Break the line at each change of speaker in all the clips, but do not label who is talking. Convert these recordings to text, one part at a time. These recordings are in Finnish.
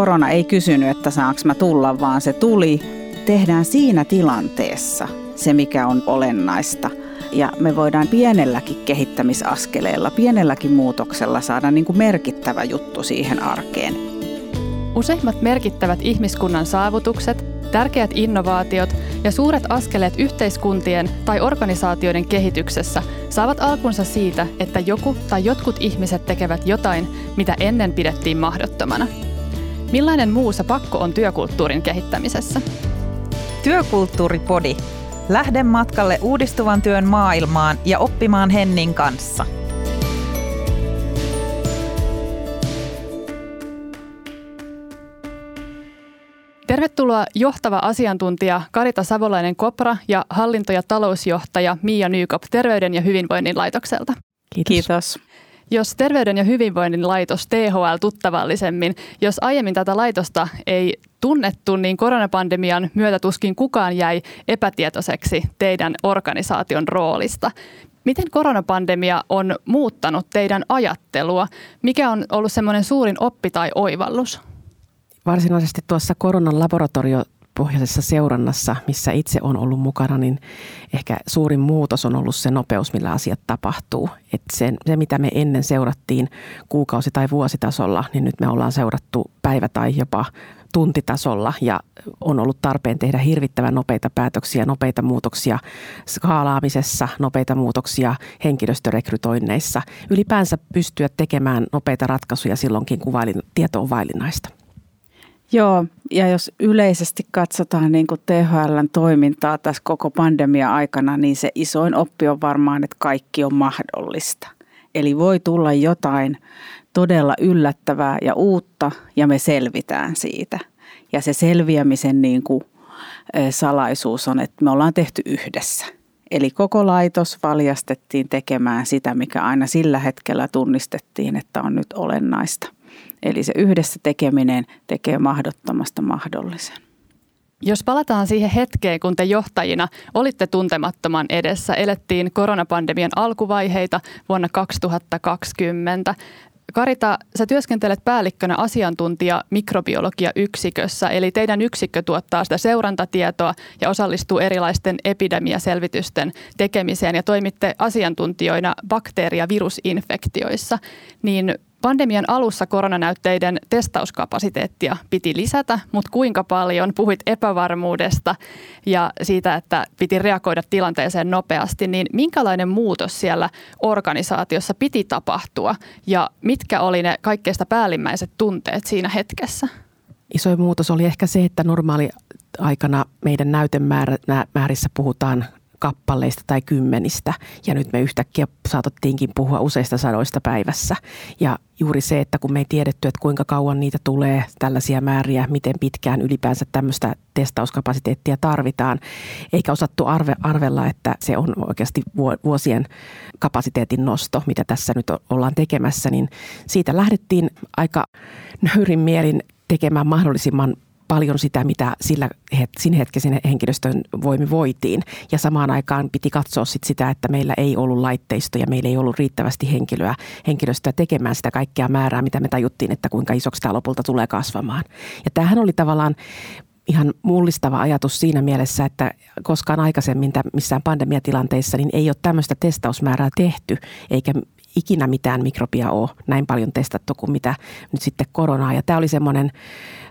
korona ei kysynyt, että saanko mä tulla, vaan se tuli. Tehdään siinä tilanteessa se, mikä on olennaista. Ja me voidaan pienelläkin kehittämisaskeleella, pienelläkin muutoksella saada niin kuin merkittävä juttu siihen arkeen.
Useimmat merkittävät ihmiskunnan saavutukset, tärkeät innovaatiot ja suuret askeleet yhteiskuntien tai organisaatioiden kehityksessä saavat alkunsa siitä, että joku tai jotkut ihmiset tekevät jotain, mitä ennen pidettiin mahdottomana. Millainen muu se pakko on työkulttuurin kehittämisessä?
Työkulttuuripodi. Lähde matkalle uudistuvan työn maailmaan ja oppimaan Hennin kanssa –
Tervetuloa johtava asiantuntija Karita Savolainen-Kopra ja hallinto- ja talousjohtaja Mia Nykop Terveyden ja hyvinvoinnin laitokselta.
Kiitos. Kiitos.
Jos Terveyden ja hyvinvoinnin laitos THL tuttavallisemmin, jos aiemmin tätä laitosta ei tunnettu, niin koronapandemian myötä tuskin kukaan jäi epätietoiseksi teidän organisaation roolista. Miten koronapandemia on muuttanut teidän ajattelua? Mikä on ollut semmoinen suurin oppi tai oivallus?
varsinaisesti tuossa koronan laboratorio pohjaisessa seurannassa, missä itse on ollut mukana, niin ehkä suurin muutos on ollut se nopeus, millä asiat tapahtuu. Et se, se, mitä me ennen seurattiin kuukausi- tai vuositasolla, niin nyt me ollaan seurattu päivä- tai jopa tuntitasolla ja on ollut tarpeen tehdä hirvittävän nopeita päätöksiä, nopeita muutoksia skaalaamisessa, nopeita muutoksia henkilöstörekrytoinneissa. Ylipäänsä pystyä tekemään nopeita ratkaisuja silloinkin, kun tieto on vaillinaista.
Joo, ja jos yleisesti katsotaan niin kuin THLn toimintaa tässä koko pandemia-aikana, niin se isoin oppi on varmaan, että kaikki on mahdollista. Eli voi tulla jotain todella yllättävää ja uutta, ja me selvitään siitä. Ja se selviämisen niin kuin, salaisuus on, että me ollaan tehty yhdessä. Eli koko laitos valjastettiin tekemään sitä, mikä aina sillä hetkellä tunnistettiin, että on nyt olennaista – Eli se yhdessä tekeminen tekee mahdottomasta mahdollisen.
Jos palataan siihen hetkeen, kun te johtajina olitte tuntemattoman edessä, elettiin koronapandemian alkuvaiheita vuonna 2020. Karita, sä työskentelet päällikkönä asiantuntija mikrobiologia-yksikössä, eli teidän yksikkö tuottaa sitä seurantatietoa ja osallistuu erilaisten epidemiaselvitysten tekemiseen ja toimitte asiantuntijoina bakteeri- ja virusinfektioissa. Niin Pandemian alussa koronanäytteiden testauskapasiteettia piti lisätä, mutta kuinka paljon? Puhuit epävarmuudesta ja siitä, että piti reagoida tilanteeseen nopeasti, niin minkälainen muutos siellä organisaatiossa piti tapahtua ja mitkä oli ne kaikkeista päällimmäiset tunteet siinä hetkessä?
Isoin muutos oli ehkä se, että normaali aikana meidän näytemäärissä puhutaan kappaleista tai kymmenistä. Ja nyt me yhtäkkiä saatettiinkin puhua useista sadoista päivässä. Ja juuri se, että kun me ei tiedetty, että kuinka kauan niitä tulee tällaisia määriä, miten pitkään ylipäänsä tämmöistä testauskapasiteettia tarvitaan, eikä osattu arve, arvella, että se on oikeasti vuosien kapasiteetin nosto, mitä tässä nyt ollaan tekemässä, niin siitä lähdettiin aika nöyrin mielin tekemään mahdollisimman paljon sitä, mitä sillä siinä hetkessä henkilöstön voimi voitiin. Ja samaan aikaan piti katsoa sit sitä, että meillä ei ollut laitteistoja, meillä ei ollut riittävästi henkilöä, henkilöstöä tekemään sitä kaikkea määrää, mitä me tajuttiin, että kuinka isoksi tämä lopulta tulee kasvamaan. Ja tämähän oli tavallaan ihan mullistava ajatus siinä mielessä, että koskaan aikaisemmin missään pandemiatilanteissa niin ei ole tämmöistä testausmäärää tehty, eikä ikinä mitään mikrobia ole näin paljon testattu kuin mitä nyt sitten koronaa. Ja tämä oli semmoinen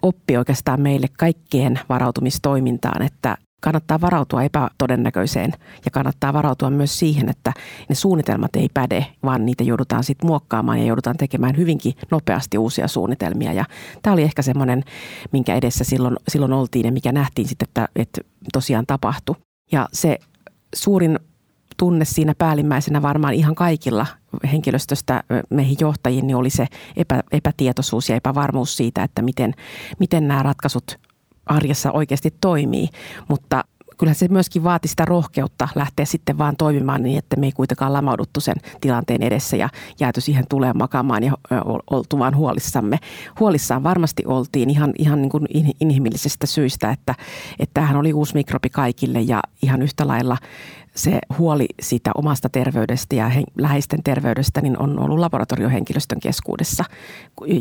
oppi oikeastaan meille kaikkien varautumistoimintaan, että kannattaa varautua epätodennäköiseen ja kannattaa varautua myös siihen, että ne suunnitelmat ei päde, vaan niitä joudutaan sitten muokkaamaan ja joudutaan tekemään hyvinkin nopeasti uusia suunnitelmia. Ja tämä oli ehkä semmoinen, minkä edessä silloin, silloin oltiin ja mikä nähtiin sitten, että, että tosiaan tapahtui. Ja se suurin tunne siinä päällimmäisenä varmaan ihan kaikilla henkilöstöstä meihin johtajiin, niin oli se epä, epätietoisuus ja epävarmuus siitä, että miten, miten nämä ratkaisut arjessa oikeasti toimii. Mutta kyllä se myöskin vaati sitä rohkeutta lähteä sitten vaan toimimaan niin, että me ei kuitenkaan lamauduttu sen tilanteen edessä ja jääty siihen tulee makaamaan ja oltu vaan huolissamme. Huolissaan varmasti oltiin ihan, ihan niin kuin inhimillisestä syistä, että, että tämähän oli uusi mikrobi kaikille ja ihan yhtä lailla se huoli siitä omasta terveydestä ja he, läheisten terveydestä niin on ollut laboratoriohenkilöstön keskuudessa,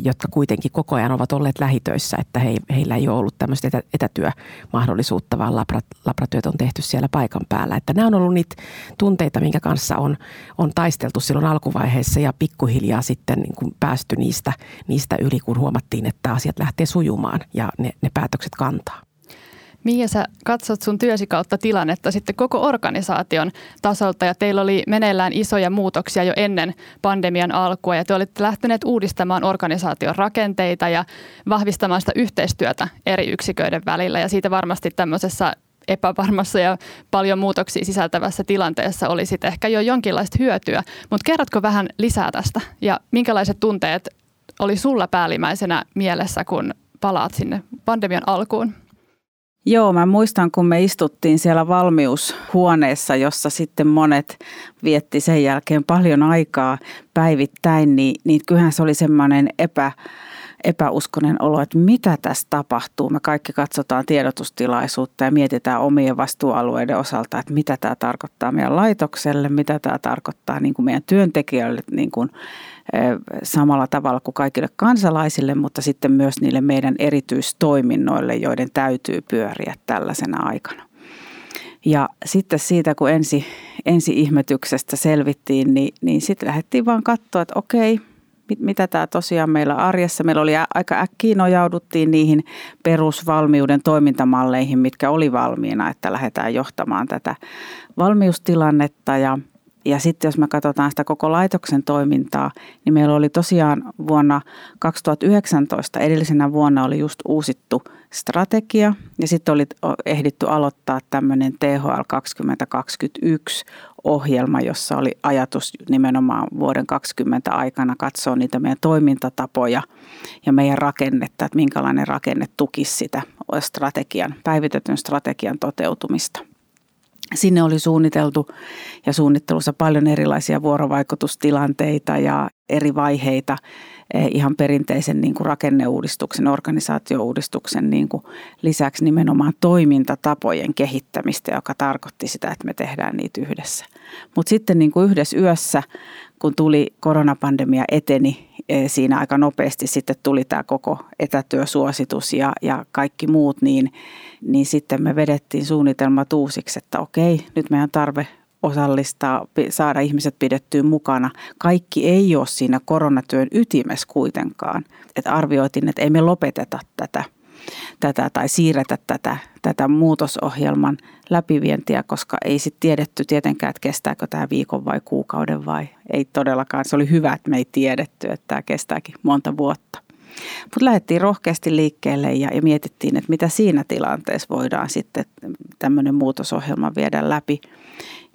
jotka kuitenkin koko ajan ovat olleet lähitöissä, että he, heillä ei ole ollut tämmöistä etä, etätyömahdollisuutta, vaan labra, labratyöt on tehty siellä paikan päällä. Että nämä on ollut niitä tunteita, minkä kanssa on, on taisteltu silloin alkuvaiheessa ja pikkuhiljaa sitten niin kuin päästy niistä, niistä yli, kun huomattiin, että asiat lähtee sujumaan ja ne, ne päätökset kantaa.
Mia, sä katsot sun työsi kautta tilannetta sitten koko organisaation tasolta ja teillä oli meneillään isoja muutoksia jo ennen pandemian alkua ja te olitte lähteneet uudistamaan organisaation rakenteita ja vahvistamaan sitä yhteistyötä eri yksiköiden välillä ja siitä varmasti tämmöisessä epävarmassa ja paljon muutoksia sisältävässä tilanteessa olisi ehkä jo jonkinlaista hyötyä. Mutta kerrotko vähän lisää tästä ja minkälaiset tunteet oli sulla päällimmäisenä mielessä, kun palaat sinne pandemian alkuun?
Joo, mä muistan, kun me istuttiin siellä valmiushuoneessa, jossa sitten monet vietti sen jälkeen paljon aikaa päivittäin, niin, niin kyllähän se oli semmoinen epä, epäuskonen olo, että mitä tässä tapahtuu. Me kaikki katsotaan tiedotustilaisuutta ja mietitään omien vastuualueiden osalta, että mitä tämä tarkoittaa meidän laitokselle, mitä tämä tarkoittaa niin kuin meidän työntekijöille niin kuin samalla tavalla kuin kaikille kansalaisille, mutta sitten myös niille meidän erityistoiminnoille, joiden täytyy pyöriä tällaisena aikana. Ja sitten siitä, kun ensi, ensi ihmetyksestä selvittiin, niin, niin sitten lähdettiin vaan katsoa, että okei, mit, mitä tämä tosiaan meillä arjessa. Meillä oli aika äkkiä nojauduttiin niihin perusvalmiuden toimintamalleihin, mitkä oli valmiina, että lähdetään johtamaan tätä valmiustilannetta ja – ja sitten jos me katsotaan sitä koko laitoksen toimintaa, niin meillä oli tosiaan vuonna 2019, edellisenä vuonna oli just uusittu strategia ja sitten oli ehditty aloittaa tämmöinen THL 2021 ohjelma, jossa oli ajatus nimenomaan vuoden 2020 aikana katsoa niitä meidän toimintatapoja ja meidän rakennetta, että minkälainen rakenne tukisi sitä strategian, päivitetyn strategian toteutumista. Sinne oli suunniteltu ja suunnittelussa paljon erilaisia vuorovaikutustilanteita ja eri vaiheita eh, ihan perinteisen niin kuin rakenneuudistuksen, organisaatiouudistuksen niin kuin lisäksi nimenomaan toimintatapojen kehittämistä, joka tarkoitti sitä, että me tehdään niitä yhdessä. Mutta sitten niin kuin yhdessä yössä, kun tuli koronapandemia eteni, eh, siinä aika nopeasti sitten tuli tämä koko etätyösuositus ja, ja kaikki muut, niin, niin sitten me vedettiin suunnitelmat uusiksi, että okei, nyt meidän tarve osallistaa, saada ihmiset pidettyä mukana. Kaikki ei ole siinä koronatyön ytimessä kuitenkaan. Että arvioitiin, että ei me lopeteta tätä, tätä tai siirretä tätä, tätä muutosohjelman läpivientiä, koska ei sitten tiedetty tietenkään, että kestääkö tämä viikon vai kuukauden vai ei todellakaan. Se oli hyvä, että me ei tiedetty, että tämä kestääkin monta vuotta. Mutta lähdettiin rohkeasti liikkeelle ja, ja mietittiin, että mitä siinä tilanteessa voidaan sitten tämmöinen muutosohjelma viedä läpi.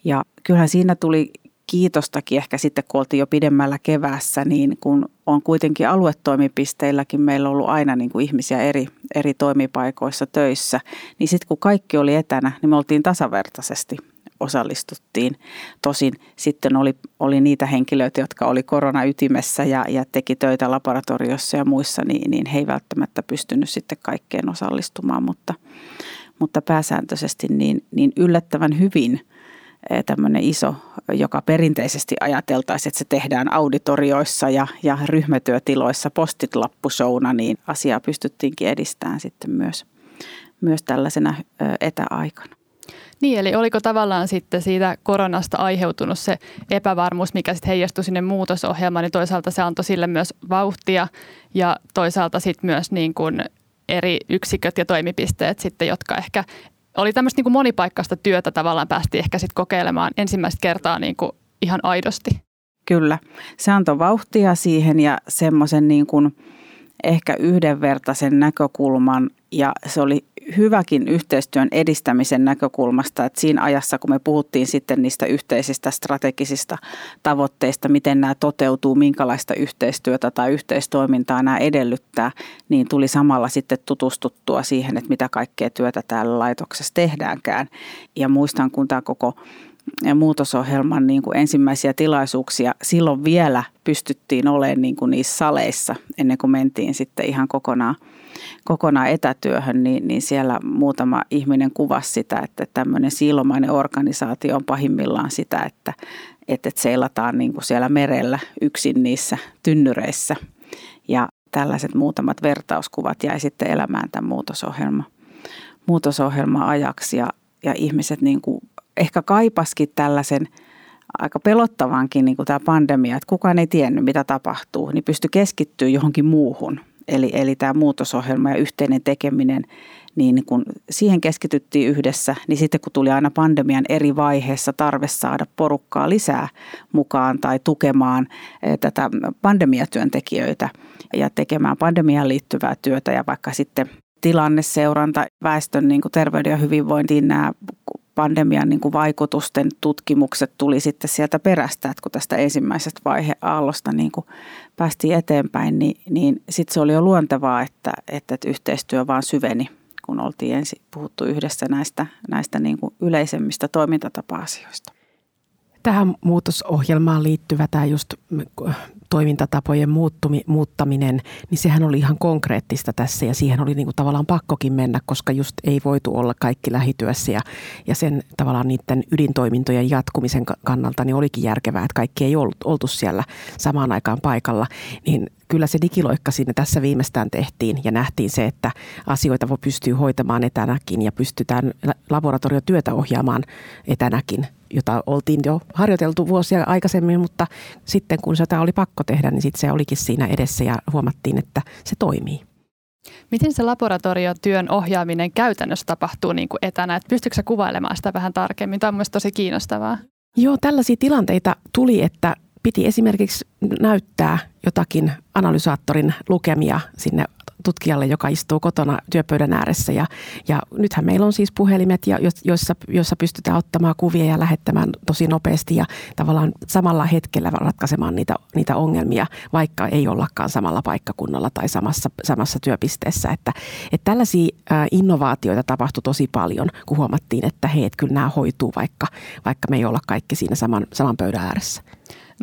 Ja kyllähän siinä tuli kiitostakin ehkä sitten, kun oltiin jo pidemmällä keväässä, niin kun on kuitenkin aluetoimipisteilläkin meillä ollut aina niin kuin ihmisiä eri, eri toimipaikoissa töissä, niin sitten kun kaikki oli etänä, niin me oltiin tasavertaisesti osallistuttiin. Tosin sitten oli, oli niitä henkilöitä, jotka oli koronaytimessä ja, ja teki töitä laboratoriossa ja muissa, niin, niin he ei välttämättä pystynyt sitten kaikkeen osallistumaan, mutta, mutta pääsääntöisesti niin, niin yllättävän hyvin – tämmöinen iso, joka perinteisesti ajateltaisiin, että se tehdään auditorioissa ja, ja ryhmätyötiloissa postit-lappushowna, niin asiaa pystyttiinkin edistämään sitten myös, myös tällaisena etäaikana.
Niin, eli oliko tavallaan sitten siitä koronasta aiheutunut se epävarmuus, mikä sitten heijastui sinne muutosohjelmaan, niin toisaalta se antoi sille myös vauhtia ja toisaalta sitten myös niin kuin eri yksiköt ja toimipisteet sitten, jotka ehkä oli tämmöistä niin kuin monipaikkaista työtä tavallaan päästiin ehkä sitten kokeilemaan ensimmäistä kertaa niin kuin ihan aidosti.
Kyllä, se antoi vauhtia siihen ja semmoisen niin kuin ehkä yhdenvertaisen näkökulman ja se oli hyväkin yhteistyön edistämisen näkökulmasta, että siinä ajassa, kun me puhuttiin sitten niistä yhteisistä strategisista tavoitteista, miten nämä toteutuu, minkälaista yhteistyötä tai yhteistoimintaa nämä edellyttää, niin tuli samalla sitten tutustuttua siihen, että mitä kaikkea työtä täällä laitoksessa tehdäänkään. Ja muistan, kun tämä koko muutosohjelman niin kuin ensimmäisiä tilaisuuksia. Silloin vielä pystyttiin olemaan niin kuin niissä saleissa ennen kuin mentiin sitten ihan kokonaan, kokonaan etätyöhön, niin, niin siellä muutama ihminen kuvasi sitä, että tämmöinen siilomainen organisaatio on pahimmillaan sitä, että, että seilataan niin kuin siellä merellä yksin niissä tynnyreissä. Ja tällaiset muutamat vertauskuvat jäi sitten elämään tämän muutosohjelma, muutosohjelma ajaksi ja, ja ihmiset niin kuin ehkä kaipaskin tällaisen aika pelottavankin niin kuin tämä pandemia, että kukaan ei tiennyt mitä tapahtuu, niin pysty keskittyä johonkin muuhun. Eli, eli tämä muutosohjelma ja yhteinen tekeminen, niin kun siihen keskityttiin yhdessä, niin sitten kun tuli aina pandemian eri vaiheessa tarve saada porukkaa lisää mukaan tai tukemaan eh, tätä pandemiatyöntekijöitä ja tekemään pandemiaan liittyvää työtä ja vaikka sitten tilanneseuranta, väestön niin kuin terveyden ja hyvinvointiin nämä pandemian niin kuin vaikutusten tutkimukset tuli sitten sieltä perästä, että kun tästä ensimmäisestä vaiheaallosta niin kuin päästiin eteenpäin, niin, niin sitten se oli jo luontevaa, että, että, että yhteistyö vaan syveni, kun oltiin ensin puhuttu yhdessä näistä, näistä niin kuin yleisemmistä toimintatapa-asioista.
Tähän muutosohjelmaan liittyvä tämä just toimintatapojen muuttumi, muuttaminen, niin sehän oli ihan konkreettista tässä ja siihen oli niin kuin tavallaan pakkokin mennä, koska just ei voitu olla kaikki lähityössä ja, ja sen tavallaan niiden ydintoimintojen jatkumisen kannalta niin olikin järkevää, että kaikki ei ollut, oltu siellä samaan aikaan paikalla, niin kyllä se digiloikka sinne tässä viimeistään tehtiin ja nähtiin se, että asioita voi pystyä hoitamaan etänäkin ja pystytään laboratoriotyötä ohjaamaan etänäkin, jota oltiin jo harjoiteltu vuosia aikaisemmin, mutta sitten kun sitä oli pakko tehdä, niin sitten se olikin siinä edessä ja huomattiin, että se toimii.
Miten se laboratoriotyön ohjaaminen käytännössä tapahtuu niin kuin etänä? Et pystytkö sä kuvailemaan sitä vähän tarkemmin? Tämä on myös tosi kiinnostavaa.
Joo, tällaisia tilanteita tuli, että piti esimerkiksi näyttää jotakin analysaattorin lukemia sinne tutkijalle, joka istuu kotona työpöydän ääressä. Ja, ja nythän meillä on siis puhelimet, ja, joissa, joissa pystytään ottamaan kuvia ja lähettämään tosi nopeasti ja tavallaan samalla hetkellä ratkaisemaan niitä, niitä ongelmia, vaikka ei ollakaan samalla paikkakunnalla tai samassa, samassa työpisteessä. Että, että tällaisia innovaatioita tapahtui tosi paljon, kun huomattiin, että hei, että kyllä nämä hoituu, vaikka, vaikka me ei olla kaikki siinä saman, saman pöydän ääressä.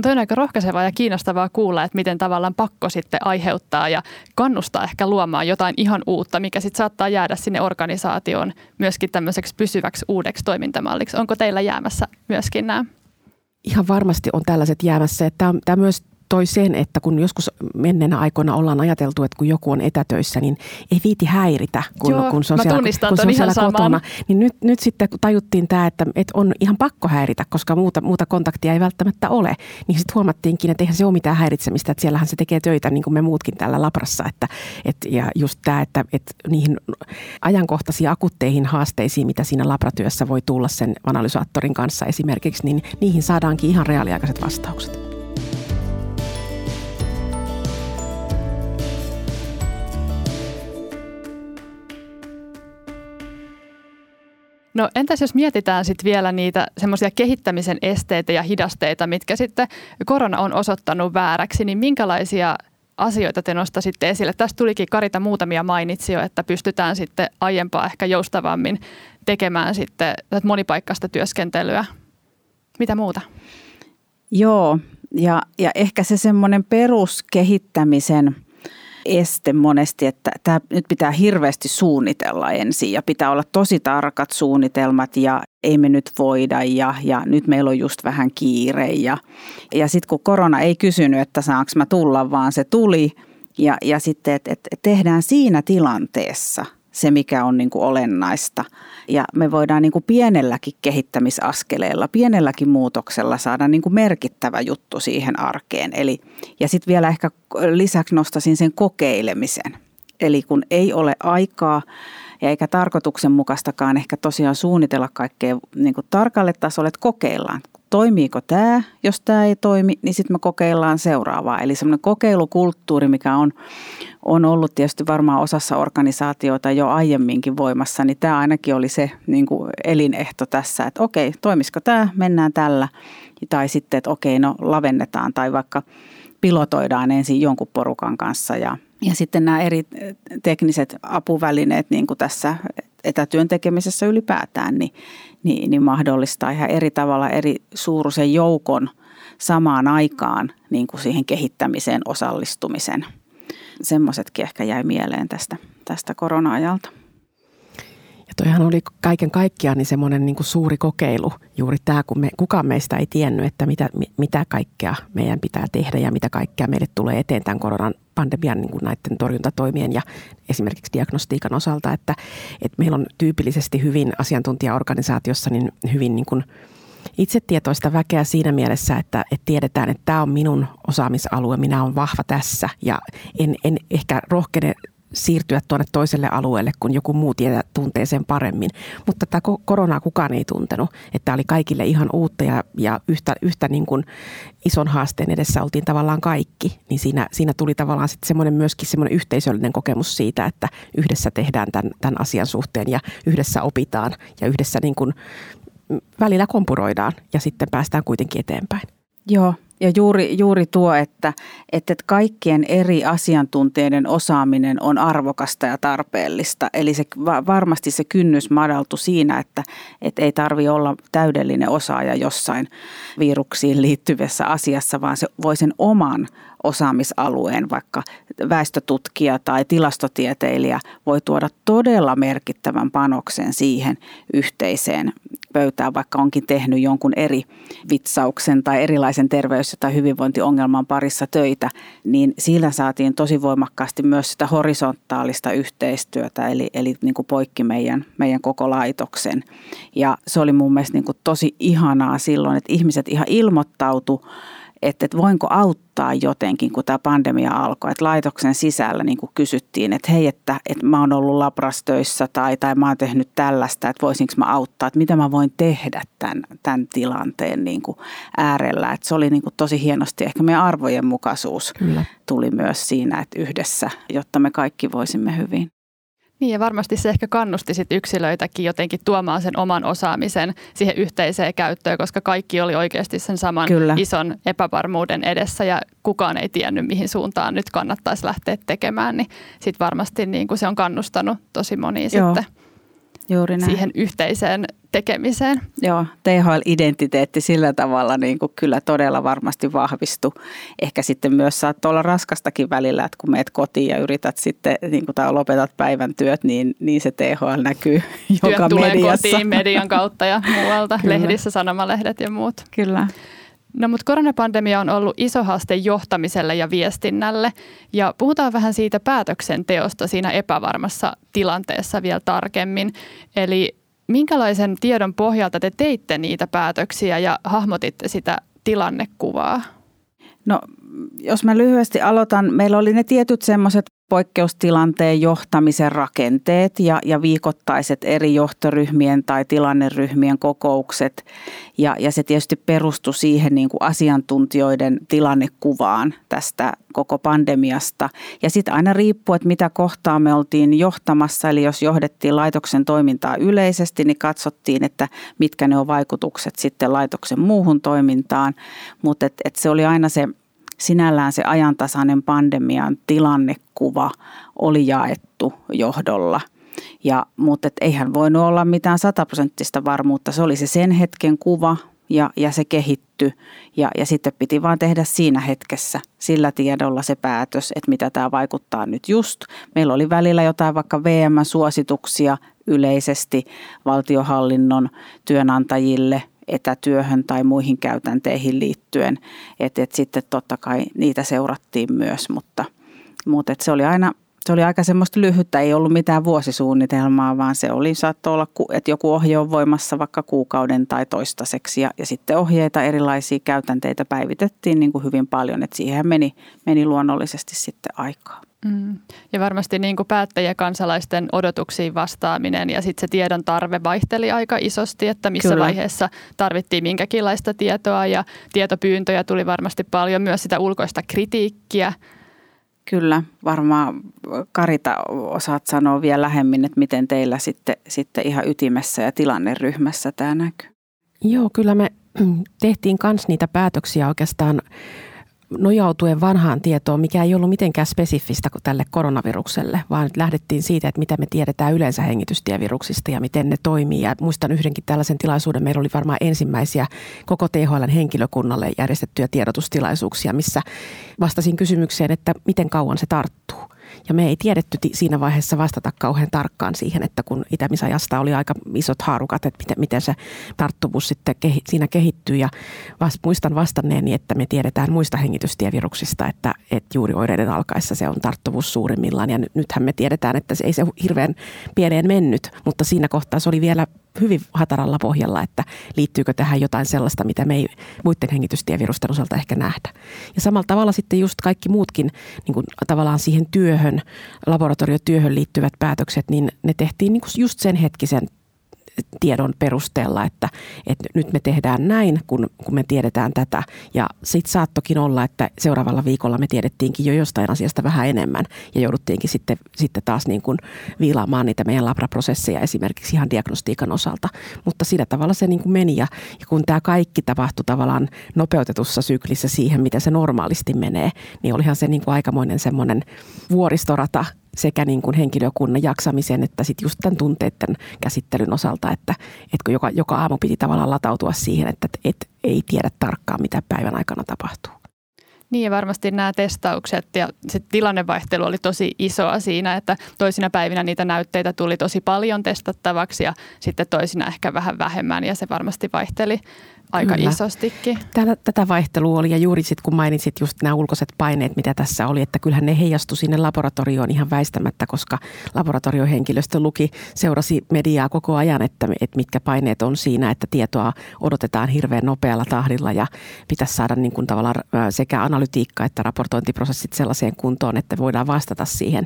Toi on aika rohkaisevaa ja kiinnostavaa kuulla, että miten tavallaan pakko sitten aiheuttaa ja kannustaa ehkä luomaan jotain ihan uutta, mikä sitten saattaa jäädä sinne organisaatioon myöskin tämmöiseksi pysyväksi uudeksi toimintamalliksi. Onko teillä jäämässä myöskin nämä?
Ihan varmasti on tällaiset jäämässä. Tämä myös toi sen, että kun joskus menneenä aikoina ollaan ajateltu, että kun joku on etätöissä, niin ei viiti häiritä, kun,
Joo,
kun se on
siellä,
kun se on siellä kotona. Niin nyt, nyt sitten kun tajuttiin tämä, että, että on ihan pakko häiritä, koska muuta, muuta kontaktia ei välttämättä ole, niin sitten huomattiinkin, että eihän se ole mitään häiritsemistä, että siellähän se tekee töitä niin kuin me muutkin täällä Labrassa. Että, että, ja just tämä, että, että niihin ajankohtaisiin akutteihin haasteisiin, mitä siinä labratyössä voi tulla sen analysaattorin kanssa esimerkiksi, niin niihin saadaankin ihan reaaliaikaiset vastaukset.
No entäs jos mietitään sitten vielä niitä semmoisia kehittämisen esteitä ja hidasteita, mitkä sitten korona on osoittanut vääräksi, niin minkälaisia asioita te nostaisitte esille? Tästä tulikin Karita muutamia mainitsi jo, että pystytään sitten aiempaa ehkä joustavammin tekemään sitten monipaikkaista työskentelyä. Mitä muuta?
Joo, ja, ja ehkä se semmoinen peruskehittämisen – este monesti, että tämä nyt pitää hirveästi suunnitella ensin ja pitää olla tosi tarkat suunnitelmat ja ei me nyt voida ja, ja nyt meillä on just vähän kiire. Ja, ja sitten kun korona ei kysynyt, että saanko mä tulla, vaan se tuli ja, ja sitten, että et tehdään siinä tilanteessa – se, mikä on niin kuin olennaista. Ja me voidaan niin kuin pienelläkin kehittämisaskeleella, pienelläkin muutoksella saada niin kuin merkittävä juttu siihen arkeen. Eli, ja sitten vielä ehkä lisäksi nostasin sen kokeilemisen. Eli kun ei ole aikaa ja eikä tarkoituksenmukaistakaan ehkä tosiaan suunnitella kaikkea niin kuin tarkalle tasolle, että kokeillaan toimiiko tämä. Jos tämä ei toimi, niin sitten me kokeillaan seuraavaa. Eli semmoinen kokeilukulttuuri, mikä on, on ollut tietysti varmaan osassa organisaatioita jo aiemminkin voimassa, niin tämä ainakin oli se niin kuin elinehto tässä, että okei, toimisiko tämä, mennään tällä. Tai sitten, että okei, no lavennetaan tai vaikka pilotoidaan ensin jonkun porukan kanssa ja, ja sitten nämä eri tekniset apuvälineet, niin kuin tässä etätyön tekemisessä ylipäätään, niin, niin, niin mahdollistaa ihan eri tavalla eri suuruisen joukon samaan aikaan niin kuin siihen kehittämiseen osallistumisen. Semmoisetkin ehkä jäi mieleen tästä, tästä korona-ajalta.
Toihan oli kaiken kaikkiaan niin semmoinen niin suuri kokeilu juuri tämä, kun me, kukaan meistä ei tiennyt, että mitä, mitä kaikkea meidän pitää tehdä ja mitä kaikkea meille tulee eteen tämän koronan pandemian niin kuin näiden torjuntatoimien ja esimerkiksi diagnostiikan osalta, että, että meillä on tyypillisesti hyvin asiantuntijaorganisaatiossa niin hyvin niin kuin itsetietoista väkeä siinä mielessä, että, että tiedetään, että tämä on minun osaamisalue, minä olen vahva tässä ja en, en ehkä rohkene siirtyä tuonne toiselle alueelle, kun joku muu tietää, tuntee sen paremmin. Mutta tätä koronaa kukaan ei tuntenut. Että oli kaikille ihan uutta ja, ja yhtä, yhtä niin kuin ison haasteen edessä oltiin tavallaan kaikki. Niin siinä, siinä tuli tavallaan sitten semmoinen myöskin semmoinen yhteisöllinen kokemus siitä, että yhdessä tehdään tämän, tämän asian suhteen ja yhdessä opitaan ja yhdessä niin kuin välillä kompuroidaan ja sitten päästään kuitenkin eteenpäin.
Joo, ja juuri, juuri tuo, että, että kaikkien eri asiantuntijoiden osaaminen on arvokasta ja tarpeellista. Eli se, varmasti se kynnys madaltu siinä, että, että ei tarvi olla täydellinen osaaja jossain viruksiin liittyvässä asiassa, vaan se voi sen oman osaamisalueen, vaikka väestötutkija tai tilastotieteilijä voi tuoda todella merkittävän panoksen siihen yhteiseen pöytään, vaikka onkin tehnyt jonkun eri vitsauksen tai erilaisen terveys- tai hyvinvointiongelman parissa töitä, niin sillä saatiin tosi voimakkaasti myös sitä horisontaalista yhteistyötä, eli, eli niin kuin poikki meidän, meidän koko laitoksen. Ja se oli mun mielestä niin kuin tosi ihanaa silloin, että ihmiset ihan ilmoittautu että, että voinko auttaa jotenkin, kun tämä pandemia alkoi. Että laitoksen sisällä niin kuin kysyttiin, että hei, että, että mä oon ollut labrastöissä tai, tai mä oon tehnyt tällaista, että voisinko mä auttaa, että mitä mä voin tehdä tämän, tämän tilanteen niin kuin äärellä. Että se oli niin kuin tosi hienosti, ehkä meidän arvojen mukaisuus Kyllä. tuli myös siinä, että yhdessä, jotta me kaikki voisimme hyvin.
Niin ja varmasti se ehkä kannusti sit yksilöitäkin jotenkin tuomaan sen oman osaamisen siihen yhteiseen käyttöön, koska kaikki oli oikeasti sen saman Kyllä. ison epävarmuuden edessä ja kukaan ei tiennyt, mihin suuntaan nyt kannattaisi lähteä tekemään, niin sitten varmasti niin kuin se on kannustanut tosi moni sitten Juuri näin. siihen yhteiseen tekemiseen.
Joo, THL-identiteetti sillä tavalla niin kuin kyllä todella varmasti vahvistui. Ehkä sitten myös saattoi olla raskastakin välillä, että kun meet kotiin ja yrität sitten, niin kuin, tai lopetat päivän työt, niin, niin se THL näkyy Työt joka
tulee
mediassa.
kotiin median kautta ja muualta, kyllä. lehdissä, sanomalehdet ja muut.
Kyllä.
No mutta koronapandemia on ollut iso haaste johtamiselle ja viestinnälle ja puhutaan vähän siitä päätöksenteosta siinä epävarmassa tilanteessa vielä tarkemmin. Eli minkälaisen tiedon pohjalta te teitte niitä päätöksiä ja hahmotitte sitä tilannekuvaa?
No jos mä lyhyesti aloitan, meillä oli ne tietyt semmoiset poikkeustilanteen johtamisen rakenteet ja, ja viikoittaiset eri johtoryhmien tai tilanneryhmien kokoukset. Ja, ja se tietysti perustui siihen niin kuin asiantuntijoiden tilannekuvaan tästä koko pandemiasta. Ja sitten aina riippuu, että mitä kohtaa me oltiin johtamassa. Eli jos johdettiin laitoksen toimintaa yleisesti, niin katsottiin, että mitkä ne on vaikutukset sitten laitoksen muuhun toimintaan. Mutta et, et se oli aina se sinällään se ajantasainen pandemian tilannekuva oli jaettu johdolla. Ja, mutta et eihän voinut olla mitään sataprosenttista varmuutta. Se oli se sen hetken kuva ja, ja se kehittyi. Ja, ja sitten piti vaan tehdä siinä hetkessä sillä tiedolla se päätös, että mitä tämä vaikuttaa nyt just. Meillä oli välillä jotain vaikka VM-suosituksia yleisesti valtiohallinnon työnantajille etätyöhön tai muihin käytänteihin liittyen. Että et sitten totta kai niitä seurattiin myös, mutta, mutta et se oli aina se oli aika semmoista lyhyttä, ei ollut mitään vuosisuunnitelmaa, vaan se oli, saattoi olla, että joku ohje on voimassa vaikka kuukauden tai toistaiseksi. Ja, ja sitten ohjeita, erilaisia käytänteitä päivitettiin niin kuin hyvin paljon, että siihen meni, meni luonnollisesti sitten aikaa. Mm.
Ja varmasti niin kuin päättäjien kansalaisten odotuksiin vastaaminen ja sitten se tiedon tarve vaihteli aika isosti, että missä Kyllä. vaiheessa tarvittiin minkäkinlaista tietoa ja tietopyyntöjä tuli varmasti paljon, myös sitä ulkoista kritiikkiä.
Kyllä, varmaan Karita osaat sanoa vielä lähemmin, että miten teillä sitten, sitten ihan ytimessä ja tilanneryhmässä tämä näkyy.
Joo, kyllä me tehtiin myös niitä päätöksiä oikeastaan nojautuen vanhaan tietoon, mikä ei ollut mitenkään spesifistä tälle koronavirukselle, vaan lähdettiin siitä, että mitä me tiedetään yleensä hengitystieviruksista ja miten ne toimii. Ja muistan yhdenkin tällaisen tilaisuuden, meillä oli varmaan ensimmäisiä koko THL henkilökunnalle järjestettyjä tiedotustilaisuuksia, missä vastasin kysymykseen, että miten kauan se tarttuu. Ja me ei tiedetty siinä vaiheessa vastata kauhean tarkkaan siihen, että kun itämisajasta oli aika isot haarukat, että miten, miten se tarttuvuus sitten kehi, siinä kehittyy. Ja vast, muistan vastanneeni, että me tiedetään muista hengitystieviruksista, että, että juuri oireiden alkaessa se on tarttuvuus suurimmillaan. Ja nythän me tiedetään, että se ei se hirveän pieneen mennyt, mutta siinä kohtaa se oli vielä hyvin hataralla pohjalla, että liittyykö tähän jotain sellaista, mitä me ei muiden hengitystievirusten osalta ehkä nähdä. Ja samalla tavalla sitten just kaikki muutkin niin kuin tavallaan siihen työhön, laboratoriotyöhön liittyvät päätökset, niin ne tehtiin niin kuin just sen hetkisen tiedon perusteella, että, että nyt me tehdään näin, kun, kun me tiedetään tätä. Ja sitten saattokin olla, että seuraavalla viikolla me tiedettiinkin jo jostain asiasta vähän enemmän ja jouduttiinkin sitten, sitten taas niin kuin viilaamaan niitä meidän labraprosesseja esimerkiksi ihan diagnostiikan osalta. Mutta sillä tavalla se niin kuin meni ja, ja kun tämä kaikki tapahtui tavallaan nopeutetussa syklissä siihen, miten se normaalisti menee, niin olihan se niin kuin aikamoinen semmoinen vuoristorata sekä niin kuin henkilökunnan jaksamisen että sitten just tämän tunteiden käsittelyn osalta, että, että kun joka, joka aamu piti tavallaan latautua siihen, että et, ei tiedä tarkkaan, mitä päivän aikana tapahtuu.
Niin ja varmasti nämä testaukset ja se tilannevaihtelu oli tosi isoa siinä, että toisina päivinä niitä näytteitä tuli tosi paljon testattavaksi ja sitten toisina ehkä vähän vähemmän ja se varmasti vaihteli aika Kyllä. isostikin.
Tätä, tätä vaihtelua oli ja juuri sitten kun mainitsit just nämä ulkoiset paineet, mitä tässä oli, että kyllähän ne heijastu sinne laboratorioon ihan väistämättä, koska laboratoriohenkilöstö luki, seurasi mediaa koko ajan, että, että mitkä paineet on siinä, että tietoa odotetaan hirveän nopealla tahdilla ja pitäisi saada niin kuin tavallaan sekä analytiikka että raportointiprosessit sellaiseen kuntoon, että voidaan vastata siihen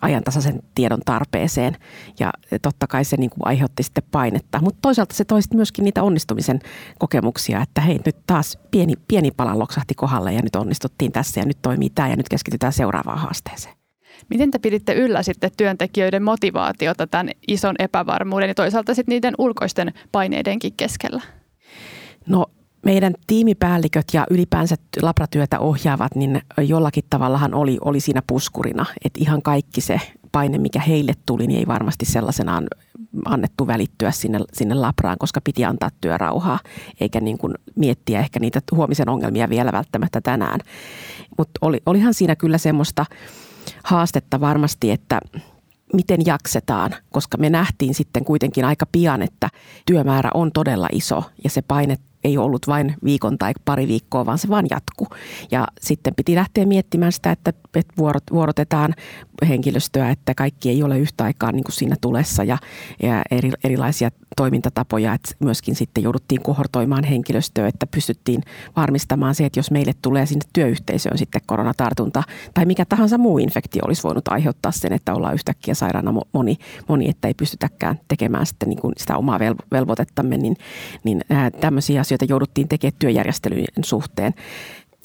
ajantasaisen tiedon tarpeeseen ja totta kai se niin kuin aiheutti sitten painetta, mutta toisaalta se toisi myöskin niitä onnistumisen kokemuksia kokemuksia, että hei nyt taas pieni, pieni pala loksahti kohdalle ja nyt onnistuttiin tässä ja nyt toimii tämä ja nyt keskitytään seuraavaan haasteeseen.
Miten te piditte yllä sitten työntekijöiden motivaatiota tämän ison epävarmuuden ja toisaalta sitten niiden ulkoisten paineidenkin keskellä?
No meidän tiimipäälliköt ja ylipäänsä labratyötä ohjaavat, niin jollakin tavallahan oli, oli siinä puskurina, että ihan kaikki se paine, mikä heille tuli, niin ei varmasti sellaisenaan annettu välittyä sinne, sinne labraan, koska piti antaa työrauhaa, eikä niin kuin miettiä ehkä niitä huomisen ongelmia vielä välttämättä tänään. Mutta oli, olihan siinä kyllä semmoista haastetta varmasti, että miten jaksetaan, koska me nähtiin sitten kuitenkin aika pian, että työmäärä on todella iso ja se paine ei ollut vain viikon tai pari viikkoa, vaan se vaan jatkuu. Ja sitten piti lähteä miettimään sitä, että, että vuorotetaan henkilöstöä, että kaikki ei ole yhtä aikaa niin kuin siinä tulessa ja, ja eri, erilaisia toimintatapoja, että myöskin sitten jouduttiin kohortoimaan henkilöstöä, että pystyttiin varmistamaan se, että jos meille tulee sinne työyhteisöön sitten koronatartunta tai mikä tahansa muu infektio olisi voinut aiheuttaa sen, että ollaan yhtäkkiä sairaana moni, moni että ei pystytäkään tekemään sitten niin kuin sitä omaa velvoitettamme, niin, niin tämmöisiä asioita jouduttiin tekemään työjärjestelyjen suhteen.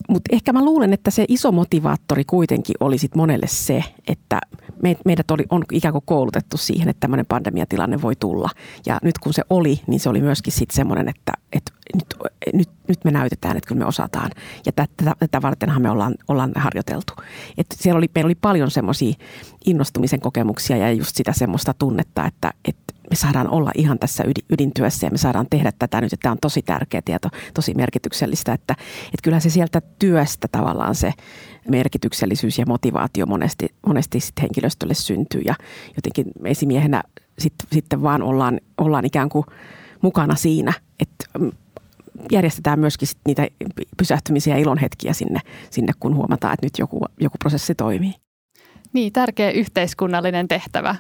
Mutta ehkä mä luulen, että se iso motivaattori kuitenkin oli sit monelle se, että me, meidät oli, on ikään kuin koulutettu siihen, että tämmöinen pandemiatilanne voi tulla. Ja nyt kun se oli, niin se oli myöskin sitten semmoinen, että, että nyt, nyt, nyt me näytetään, että kyllä me osataan. Ja tätä, tätä vartenhan me ollaan, ollaan harjoiteltu. Et siellä oli, meillä oli paljon semmoisia innostumisen kokemuksia ja just sitä semmoista tunnetta, että, että me saadaan olla ihan tässä ydintyössä ja me saadaan tehdä tätä nyt. Tämä on tosi tärkeä tieto, tosi merkityksellistä, että, että kyllä se sieltä työstä tavallaan se merkityksellisyys ja motivaatio monesti, monesti sit henkilöstölle syntyy ja jotenkin esimiehenä sit, sitten vaan ollaan, ollaan ikään kuin mukana siinä, että järjestetään myöskin sit niitä pysähtymisiä ja ilonhetkiä sinne, sinne, kun huomataan, että nyt joku, joku prosessi toimii.
Niin, tärkeä yhteiskunnallinen tehtävä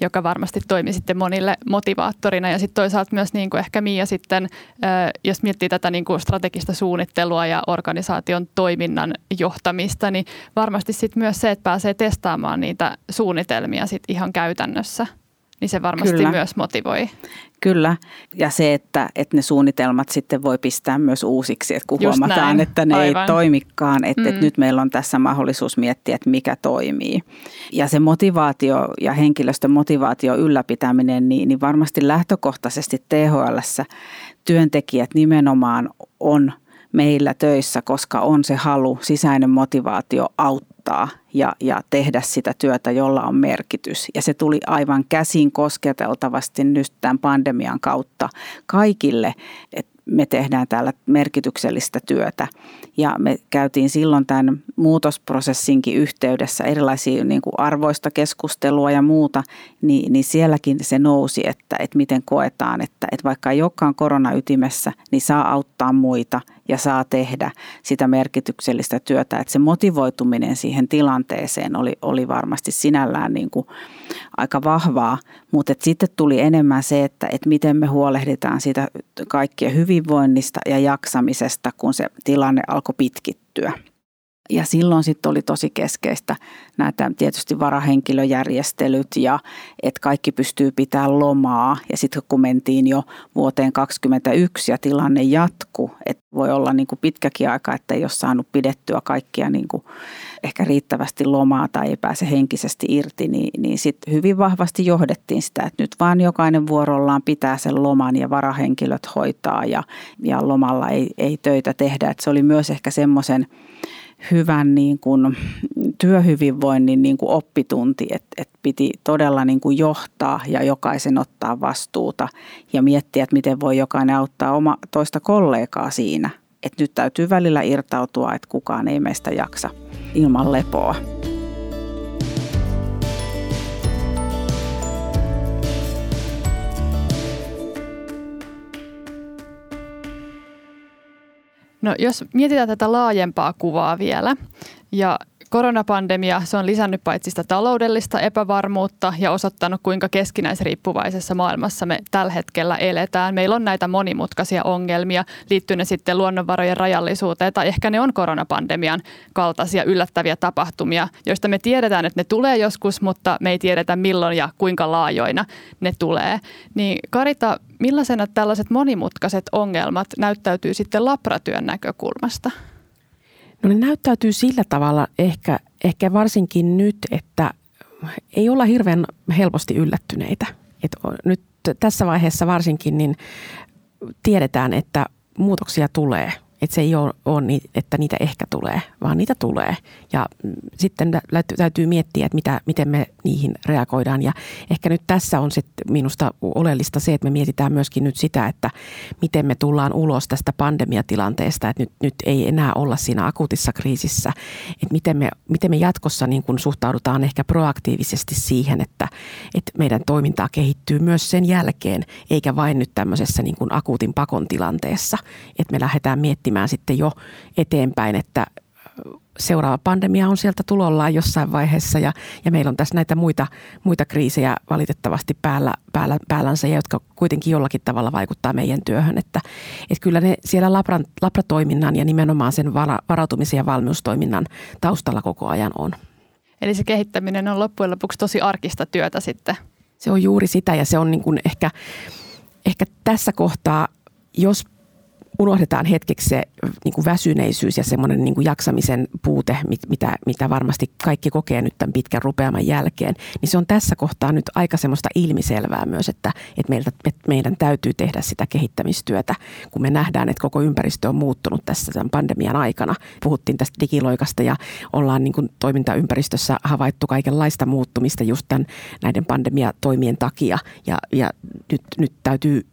joka varmasti toimi sitten monille motivaattorina. Ja sitten toisaalta myös niin kuin ehkä Mia sitten, jos miettii tätä niin kuin strategista suunnittelua ja organisaation toiminnan johtamista, niin varmasti sitten myös se, että pääsee testaamaan niitä suunnitelmia sitten ihan käytännössä – niin se varmasti Kyllä. myös motivoi.
Kyllä, ja se, että, että ne suunnitelmat sitten voi pistää myös uusiksi, että kun Just huomataan, näin. että ne Aivan. ei toimikaan, että, mm. että nyt meillä on tässä mahdollisuus miettiä, että mikä toimii. Ja se motivaatio ja henkilöstön motivaatio ylläpitäminen, niin, niin varmasti lähtökohtaisesti THLssä työntekijät nimenomaan on meillä töissä, koska on se halu, sisäinen motivaatio auttaa ja, ja tehdä sitä työtä, jolla on merkitys. Ja se tuli aivan käsin kosketeltavasti nyt tämän pandemian kautta kaikille, että me tehdään täällä merkityksellistä työtä. Ja me käytiin silloin tämän muutosprosessinkin yhteydessä erilaisia niin kuin arvoista keskustelua ja muuta, niin, niin sielläkin se nousi, että, että miten koetaan, että, että vaikka ei olekaan koronaytimessä, niin saa auttaa muita ja saa tehdä sitä merkityksellistä työtä. Että se motivoituminen siihen tilanteeseen oli, oli varmasti sinällään niin kuin aika vahvaa, mutta sitten tuli enemmän se, että, että miten me huolehditaan siitä kaikkien hyvinvoinnista ja jaksamisesta, kun se tilanne alkoi pitkittyä. Ja silloin sitten oli tosi keskeistä näitä tietysti varahenkilöjärjestelyt ja että kaikki pystyy pitämään lomaa. Ja sitten kun mentiin jo vuoteen 2021 ja tilanne jatku, että voi olla niin kuin pitkäkin aika, että ei ole saanut pidettyä kaikkia niin kuin ehkä riittävästi lomaa tai ei pääse henkisesti irti, niin, niin sitten hyvin vahvasti johdettiin sitä, että nyt vaan jokainen vuorollaan pitää sen loman ja varahenkilöt hoitaa ja, ja lomalla ei, ei töitä tehdä. Että se oli myös ehkä semmoisen hyvän niin kuin työhyvinvoinnin niin kuin oppitunti, että, että piti todella niin kuin johtaa ja jokaisen ottaa vastuuta ja miettiä, että miten voi jokainen auttaa oma toista kollegaa siinä. Että nyt täytyy välillä irtautua, että kukaan ei meistä jaksa ilman lepoa.
No jos mietitään tätä laajempaa kuvaa vielä ja Koronapandemia se on lisännyt paitsi sitä taloudellista epävarmuutta ja osoittanut, kuinka keskinäisriippuvaisessa maailmassa me tällä hetkellä eletään. Meillä on näitä monimutkaisia ongelmia, liittyy ne sitten luonnonvarojen rajallisuuteen tai ehkä ne on koronapandemian kaltaisia yllättäviä tapahtumia, joista me tiedetään, että ne tulee joskus, mutta me ei tiedetä milloin ja kuinka laajoina ne tulee. Niin Karita, millaisena tällaiset monimutkaiset ongelmat näyttäytyy sitten labratyön näkökulmasta?
No ne näyttäytyy sillä tavalla ehkä, ehkä varsinkin nyt, että ei olla hirveän helposti yllättyneitä. Et nyt tässä vaiheessa varsinkin niin tiedetään, että muutoksia tulee – että se ei ole, ole niin, että niitä ehkä tulee, vaan niitä tulee. Ja mm, sitten täytyy miettiä, että mitä, miten me niihin reagoidaan. Ja ehkä nyt tässä on sitten minusta oleellista se, että me mietitään myöskin nyt sitä, että miten me tullaan ulos tästä pandemiatilanteesta. Että nyt, nyt ei enää olla siinä akuutissa kriisissä. Että miten me, miten me jatkossa niin kuin suhtaudutaan ehkä proaktiivisesti siihen, että, että meidän toimintaa kehittyy myös sen jälkeen, eikä vain nyt tämmöisessä niin kuin akuutin pakon tilanteessa. Että me lähdetään miettimään miettimään sitten jo eteenpäin, että seuraava pandemia on sieltä tulollaan jossain vaiheessa ja, ja meillä on tässä näitä muita, muita kriisejä valitettavasti päällä, päällä, päällänsä, jotka kuitenkin jollakin tavalla vaikuttaa meidän työhön. Että, että kyllä ne siellä labran, labratoiminnan ja nimenomaan sen varautumisen ja valmiustoiminnan taustalla koko ajan on.
Eli se kehittäminen on loppujen lopuksi tosi arkista työtä sitten.
Se on juuri sitä ja se on niin kuin ehkä, ehkä tässä kohtaa, jos unohdetaan hetkeksi se niin kuin väsyneisyys ja semmoinen niin jaksamisen puute, mitä, mitä varmasti kaikki kokee nyt tämän pitkän rupeaman jälkeen, niin se on tässä kohtaa nyt aika semmoista ilmiselvää myös, että, että, meiltä, että meidän täytyy tehdä sitä kehittämistyötä, kun me nähdään, että koko ympäristö on muuttunut tässä tämän pandemian aikana. Puhuttiin tästä digiloikasta ja ollaan niin kuin toimintaympäristössä havaittu kaikenlaista muuttumista just tämän, näiden pandemiatoimien takia ja, ja nyt, nyt täytyy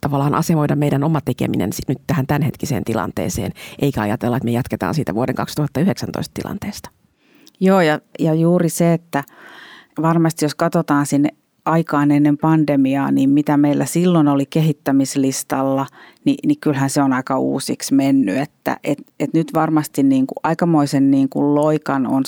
tavallaan asemoida meidän oma tekeminen nyt tähän tämänhetkiseen tilanteeseen, eikä ajatella, että me jatketaan siitä vuoden 2019 tilanteesta.
Joo, ja, ja juuri se, että varmasti jos katsotaan sinne aikaan ennen pandemiaa, niin mitä meillä silloin oli kehittämislistalla, niin, niin kyllähän se on aika uusiksi mennyt. Että et, et nyt varmasti niin kuin aikamoisen niin kuin loikan on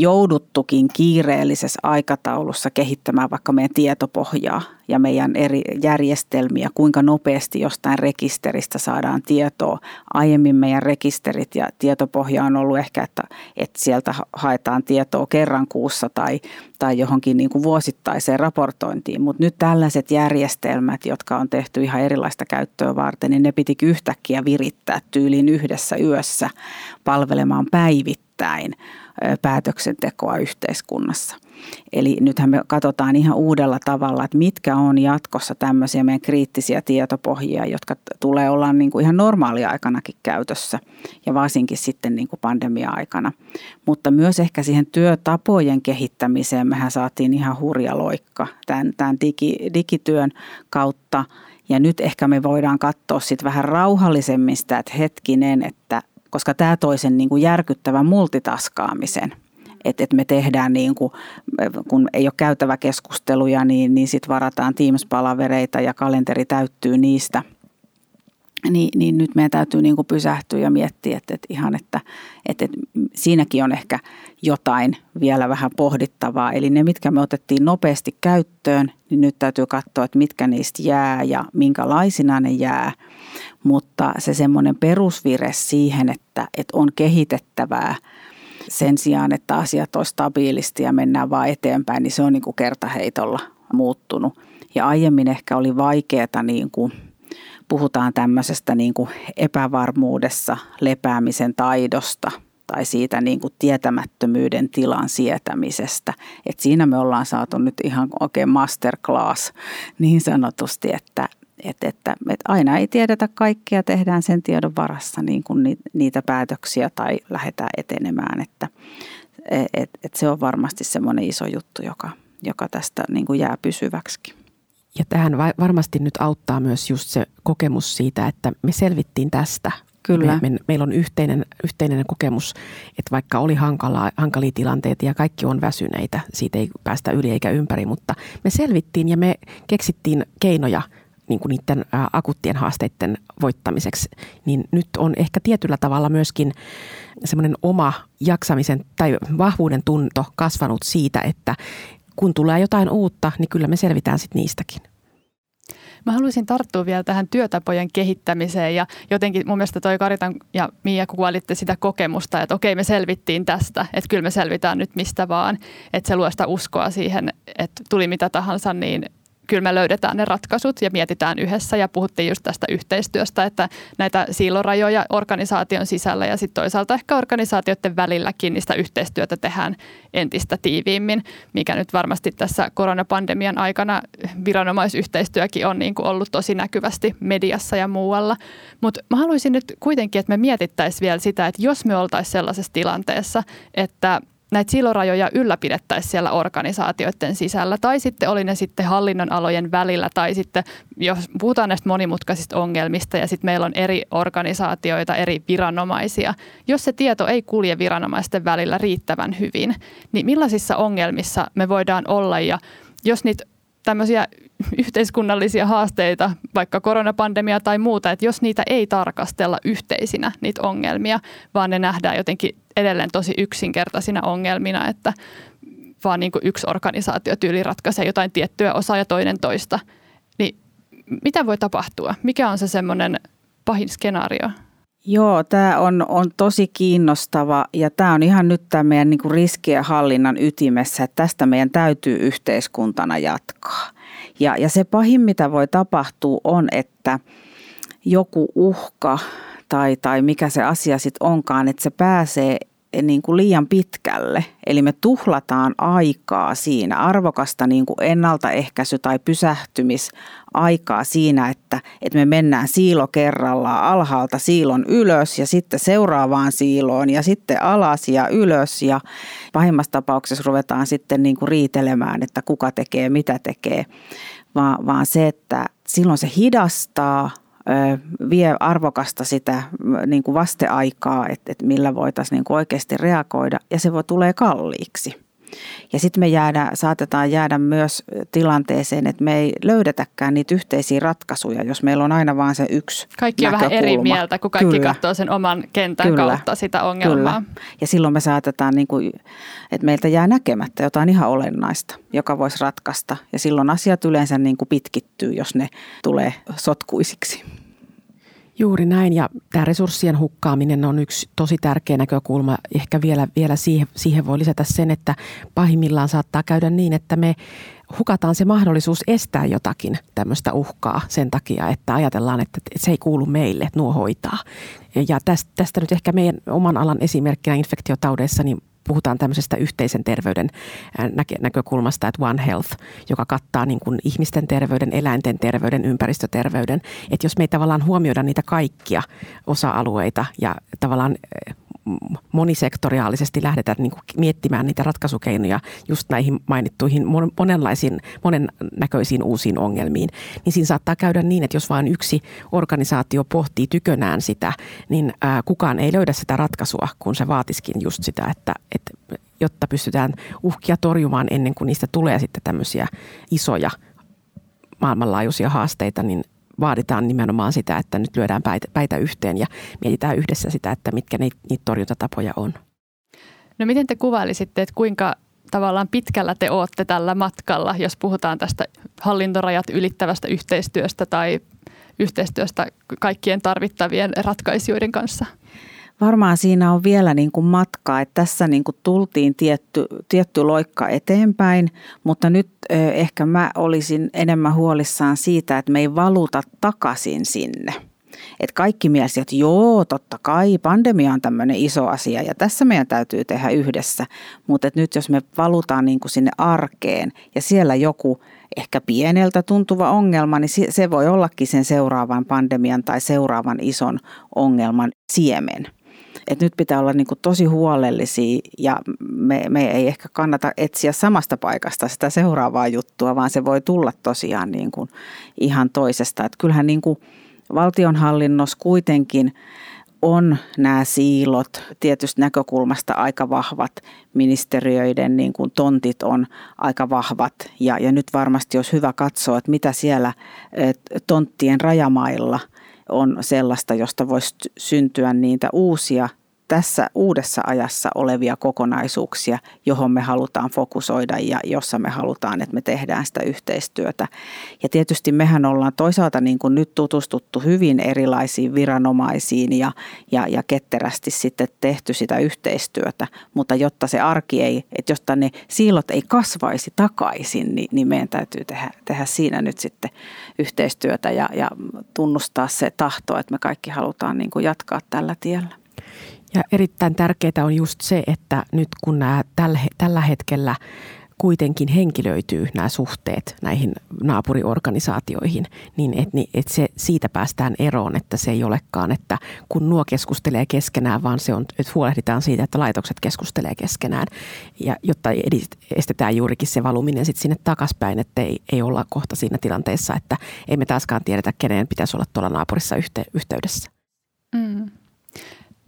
jouduttukin kiireellisessä aikataulussa kehittämään vaikka meidän tietopohjaa ja meidän eri järjestelmiä, kuinka nopeasti jostain rekisteristä saadaan tietoa. Aiemmin meidän rekisterit ja tietopohja on ollut ehkä, että, että sieltä haetaan tietoa kerran kuussa tai, tai johonkin niin kuin vuosittaiseen raportointiin, mutta nyt tällaiset järjestelmät, jotka on tehty ihan erilaista käyttöä varten, niin ne piti yhtäkkiä virittää tyyliin yhdessä yössä palvelemaan päivittäin päätöksentekoa yhteiskunnassa. Eli nythän me katsotaan ihan uudella tavalla, että mitkä on jatkossa tämmöisiä meidän kriittisiä tietopohjia, jotka tulee olla niin kuin ihan normaalia-aikanakin käytössä ja varsinkin sitten niin kuin pandemia-aikana. Mutta myös ehkä siihen työtapojen kehittämiseen mehän saatiin ihan hurja loikka tämän, tämän digi, digityön kautta. Ja nyt ehkä me voidaan katsoa sitten vähän rauhallisemmin sitä, että hetkinen, että koska tämä toi sen niin kuin järkyttävän multitaskaamisen – että, että me tehdään niin kuin, kun ei ole käytävä keskusteluja, niin, niin sitten varataan Teams-palavereita ja kalenteri täyttyy niistä. Niin, niin nyt meidän täytyy niin kuin pysähtyä ja miettiä, että, että ihan, että, että, että siinäkin on ehkä jotain vielä vähän pohdittavaa. Eli ne, mitkä me otettiin nopeasti käyttöön, niin nyt täytyy katsoa, että mitkä niistä jää ja minkälaisina ne jää. Mutta se semmoinen perusvire siihen, että, että on kehitettävää – sen sijaan, että asiat on stabiilisti ja mennään vaan eteenpäin, niin se on niin kuin kertaheitolla muuttunut. Ja aiemmin ehkä oli vaikeaa, niin kuin puhutaan tämmöisestä niin kuin epävarmuudessa lepäämisen taidosta tai siitä niin kuin tietämättömyyden tilan sietämisestä. Et siinä me ollaan saatu nyt ihan oikein masterclass niin sanotusti, että että, että, että aina ei tiedetä kaikkea, tehdään sen tiedon varassa niin kuin niitä päätöksiä tai lähdetään etenemään. Että, et, et se on varmasti semmoinen iso juttu, joka, joka tästä niin kuin jää pysyväksi.
Ja tähän varmasti nyt auttaa myös just se kokemus siitä, että me selvittiin tästä.
Kyllä.
Me, me, meillä on yhteinen, yhteinen kokemus, että vaikka oli hankala, hankalia tilanteita ja kaikki on väsyneitä, siitä ei päästä yli eikä ympäri, mutta me selvittiin ja me keksittiin keinoja – niin kuin niiden akuuttien haasteiden voittamiseksi, niin nyt on ehkä tietyllä tavalla myöskin semmoinen oma jaksamisen tai vahvuuden tunto kasvanut siitä, että kun tulee jotain uutta, niin kyllä me selvitään sitten niistäkin.
Mä haluaisin tarttua vielä tähän työtapojen kehittämiseen ja jotenkin mun mielestä toi Karitan ja Mia kuvailitte sitä kokemusta, että okei me selvittiin tästä, että kyllä me selvitään nyt mistä vaan, että se luo sitä uskoa siihen, että tuli mitä tahansa, niin kyllä me löydetään ne ratkaisut ja mietitään yhdessä ja puhuttiin just tästä yhteistyöstä, että näitä siilorajoja organisaation sisällä ja sitten toisaalta ehkä organisaatioiden välilläkin niistä yhteistyötä tehdään entistä tiiviimmin, mikä nyt varmasti tässä koronapandemian aikana viranomaisyhteistyökin on niin kuin ollut tosi näkyvästi mediassa ja muualla. Mutta mä haluaisin nyt kuitenkin, että me mietittäisiin vielä sitä, että jos me oltaisiin sellaisessa tilanteessa, että näitä silorajoja ylläpidettäisiin siellä organisaatioiden sisällä, tai sitten oli ne sitten hallinnon alojen välillä, tai sitten jos puhutaan näistä monimutkaisista ongelmista, ja sitten meillä on eri organisaatioita, eri viranomaisia. Jos se tieto ei kulje viranomaisten välillä riittävän hyvin, niin millaisissa ongelmissa me voidaan olla, ja jos niitä tämmöisiä yhteiskunnallisia haasteita, vaikka koronapandemia tai muuta, että jos niitä ei tarkastella yhteisinä, niitä ongelmia, vaan ne nähdään jotenkin edelleen tosi yksinkertaisina ongelmina, että vaan niin kuin yksi organisaatio tyyli ratkaisee jotain tiettyä osaa ja toinen toista, niin mitä voi tapahtua? Mikä on se semmoinen pahin skenaario?
Joo, tämä on, on tosi kiinnostava ja tämä on ihan nyt tämä meidän niin riskien hallinnan ytimessä, että tästä meidän täytyy yhteiskuntana jatkaa. Ja, ja se pahin, mitä voi tapahtua, on, että joku uhka tai, tai mikä se asia sitten onkaan, että se pääsee niin kuin liian pitkälle. Eli me tuhlataan aikaa siinä, arvokasta niin kuin ennaltaehkäisy- tai pysähtymisaikaa siinä, että, että me mennään siilo kerrallaan alhaalta siilon ylös ja sitten seuraavaan siiloon ja sitten alas ja ylös. Ja pahimmassa tapauksessa ruvetaan sitten niin kuin riitelemään, että kuka tekee, mitä tekee, vaan, vaan se, että silloin se hidastaa – vie arvokasta sitä niin kuin vasteaikaa, että, että millä voitaisiin niin kuin oikeasti reagoida ja se voi tulee kalliiksi. Ja sitten me jäädä, saatetaan jäädä myös tilanteeseen, että me ei löydetäkään niitä yhteisiä ratkaisuja, jos meillä on aina vain se yksi
Kaikki on vähän eri mieltä, kun kaikki Kyllä. katsoo sen oman kentän Kyllä. kautta sitä ongelmaa. Kyllä.
Ja silloin me saatetaan, niin kuin, että meiltä jää näkemättä jotain ihan olennaista, joka voisi ratkaista. Ja silloin asiat yleensä niin kuin pitkittyy, jos ne tulee sotkuisiksi.
Juuri näin ja tämä resurssien hukkaaminen on yksi tosi tärkeä näkökulma. Ehkä vielä, vielä siihen, siihen voi lisätä sen, että pahimmillaan saattaa käydä niin, että me hukataan se mahdollisuus estää jotakin tämmöistä uhkaa sen takia, että ajatellaan, että se ei kuulu meille, että nuo hoitaa. Ja tästä, tästä nyt ehkä meidän oman alan esimerkkinä infektiotaudeissa, niin puhutaan tämmöisestä yhteisen terveyden näkökulmasta, että One Health, joka kattaa niin kuin ihmisten terveyden, eläinten terveyden, ympäristöterveyden. Että jos me ei tavallaan huomioida niitä kaikkia osa-alueita ja tavallaan monisektoriaalisesti lähdetään niin kuin miettimään niitä ratkaisukeinoja just näihin mainittuihin monenlaisiin, monennäköisiin uusiin ongelmiin, niin siinä saattaa käydä niin, että jos vain yksi organisaatio pohtii tykönään sitä, niin kukaan ei löydä sitä ratkaisua, kun se vaatiskin just sitä, että, että jotta pystytään uhkia torjumaan ennen kuin niistä tulee sitten tämmöisiä isoja maailmanlaajuisia haasteita, niin vaaditaan nimenomaan sitä, että nyt lyödään päitä, yhteen ja mietitään yhdessä sitä, että mitkä niitä torjuntatapoja on.
No miten te kuvailisitte, että kuinka tavallaan pitkällä te olette tällä matkalla, jos puhutaan tästä hallintorajat ylittävästä yhteistyöstä tai yhteistyöstä kaikkien tarvittavien ratkaisijoiden kanssa?
Varmaan siinä on vielä niin kuin matkaa, että tässä niin kuin tultiin tietty, tietty loikka eteenpäin, mutta nyt ehkä mä olisin enemmän huolissaan siitä, että me ei valuta takaisin sinne. Että kaikki mielsi, että joo, totta kai, pandemia on tämmöinen iso asia ja tässä meidän täytyy tehdä yhdessä. Mutta nyt jos me valutaan niin kuin sinne arkeen ja siellä joku ehkä pieneltä tuntuva ongelma, niin se voi ollakin sen seuraavan pandemian tai seuraavan ison ongelman siemen. Et nyt pitää olla niin kuin tosi huolellisia ja me, me ei ehkä kannata etsiä samasta paikasta sitä seuraavaa juttua, vaan se voi tulla tosiaan niin kuin ihan toisesta. Et kyllähän niin kuin valtionhallinnossa kuitenkin on nämä siilot tietystä näkökulmasta aika vahvat, ministeriöiden niin kuin tontit on aika vahvat ja, ja nyt varmasti olisi hyvä katsoa, että mitä siellä tonttien rajamailla – on sellaista, josta voisi syntyä niitä uusia tässä uudessa ajassa olevia kokonaisuuksia, johon me halutaan fokusoida ja jossa me halutaan, että me tehdään sitä yhteistyötä. Ja tietysti mehän ollaan toisaalta niin kuin nyt tutustuttu hyvin erilaisiin viranomaisiin ja, ja, ja ketterästi sitten tehty sitä yhteistyötä, mutta jotta se arki ei, että jotta ne siilot ei kasvaisi takaisin, niin, niin meidän täytyy tehdä, tehdä siinä nyt sitten yhteistyötä ja, ja tunnustaa se tahto, että me kaikki halutaan niin kuin jatkaa tällä tiellä.
Ja erittäin tärkeää on just se, että nyt kun nämä tällä, hetkellä kuitenkin henkilöityy nämä suhteet näihin naapuriorganisaatioihin, niin että niin, et se, siitä päästään eroon, että se ei olekaan, että kun nuo keskustelee keskenään, vaan se on, että huolehditaan siitä, että laitokset keskustelee keskenään, ja jotta estetään juurikin se valuminen sitten sinne takaspäin, että ei, ei olla kohta siinä tilanteessa, että ei me taaskaan tiedetä, kenen pitäisi olla tuolla naapurissa yhte, yhteydessä. Mm.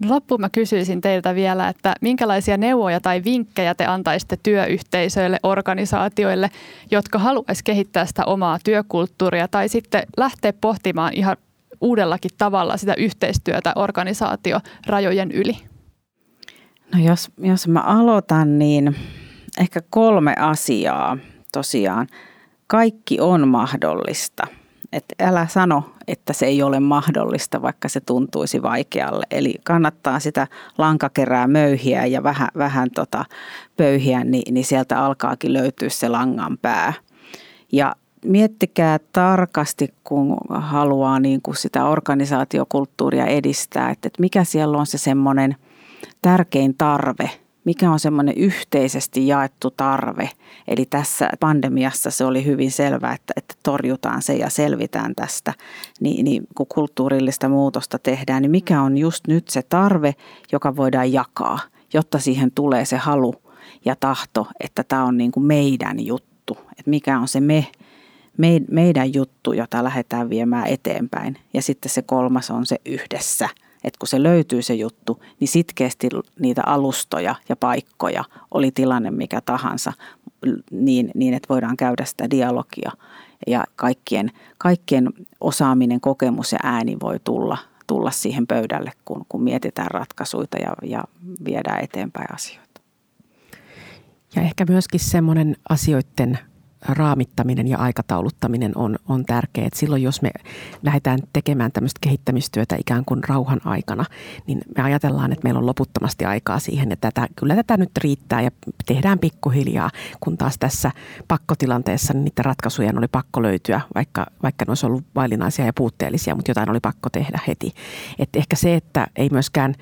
Loppuun mä kysyisin teiltä vielä, että minkälaisia neuvoja tai vinkkejä te antaisitte työyhteisöille, organisaatioille, jotka haluaisivat kehittää sitä omaa työkulttuuria tai sitten lähteä pohtimaan ihan uudellakin tavalla sitä yhteistyötä organisaatiorajojen yli?
No jos, jos mä aloitan, niin ehkä kolme asiaa tosiaan. Kaikki on mahdollista – että älä sano, että se ei ole mahdollista, vaikka se tuntuisi vaikealle. Eli kannattaa sitä lankakerää möyhiä ja vähän, vähän tota pöyhiä, niin, niin sieltä alkaakin löytyä se langan pää. Ja miettikää tarkasti, kun haluaa niin kuin sitä organisaatiokulttuuria edistää, että, mikä siellä on se semmoinen tärkein tarve – mikä on semmoinen yhteisesti jaettu tarve. Eli tässä pandemiassa se oli hyvin selvää, että, että torjutaan se ja selvitään tästä. Niin, niin kun kulttuurillista muutosta tehdään, niin mikä on just nyt se tarve, joka voidaan jakaa, jotta siihen tulee se halu ja tahto, että tämä on niin kuin meidän juttu. Että mikä on se me, me, meidän juttu, jota lähdetään viemään eteenpäin. Ja sitten se kolmas on se yhdessä – että kun se löytyy se juttu, niin sitkeästi niitä alustoja ja paikkoja, oli tilanne mikä tahansa, niin, niin että voidaan käydä sitä dialogia ja kaikkien, kaikkien osaaminen, kokemus ja ääni voi tulla, tulla siihen pöydälle, kun, kun mietitään ratkaisuja ja, ja viedään eteenpäin asioita.
Ja ehkä myöskin semmoinen asioiden raamittaminen ja aikatauluttaminen on, on tärkeää. Et silloin jos me lähdetään tekemään tämmöistä kehittämistyötä ikään kuin rauhan aikana, niin me ajatellaan, että meillä on loputtomasti aikaa siihen, että tätä, kyllä tätä nyt riittää ja tehdään pikkuhiljaa, kun taas tässä pakkotilanteessa niin niiden ratkaisujen oli pakko löytyä, vaikka, vaikka ne olisi ollut vaillinaisia ja puutteellisia, mutta jotain oli pakko tehdä heti. Et ehkä se, että ei myöskään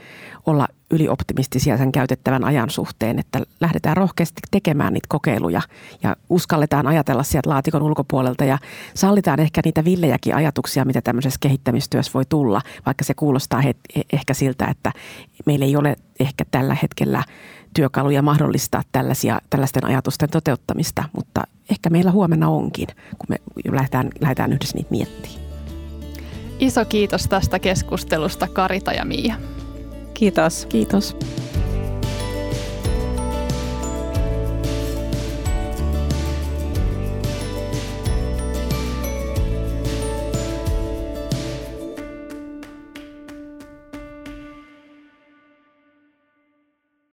olla ylioptimistisia sen käytettävän ajan suhteen, että lähdetään rohkeasti tekemään niitä kokeiluja ja uskalletaan ajatella sieltä laatikon ulkopuolelta ja sallitaan ehkä niitä villejäkin ajatuksia, mitä tämmöisessä kehittämistyössä voi tulla, vaikka se kuulostaa he, ehkä siltä, että meillä ei ole ehkä tällä hetkellä työkaluja mahdollistaa tällaisia, tällaisten ajatusten toteuttamista, mutta ehkä meillä huomenna onkin, kun me lähdetään, lähdetään yhdessä niitä miettimään.
Iso kiitos tästä keskustelusta Karita ja Miia.
Kiitos.
Kiitos.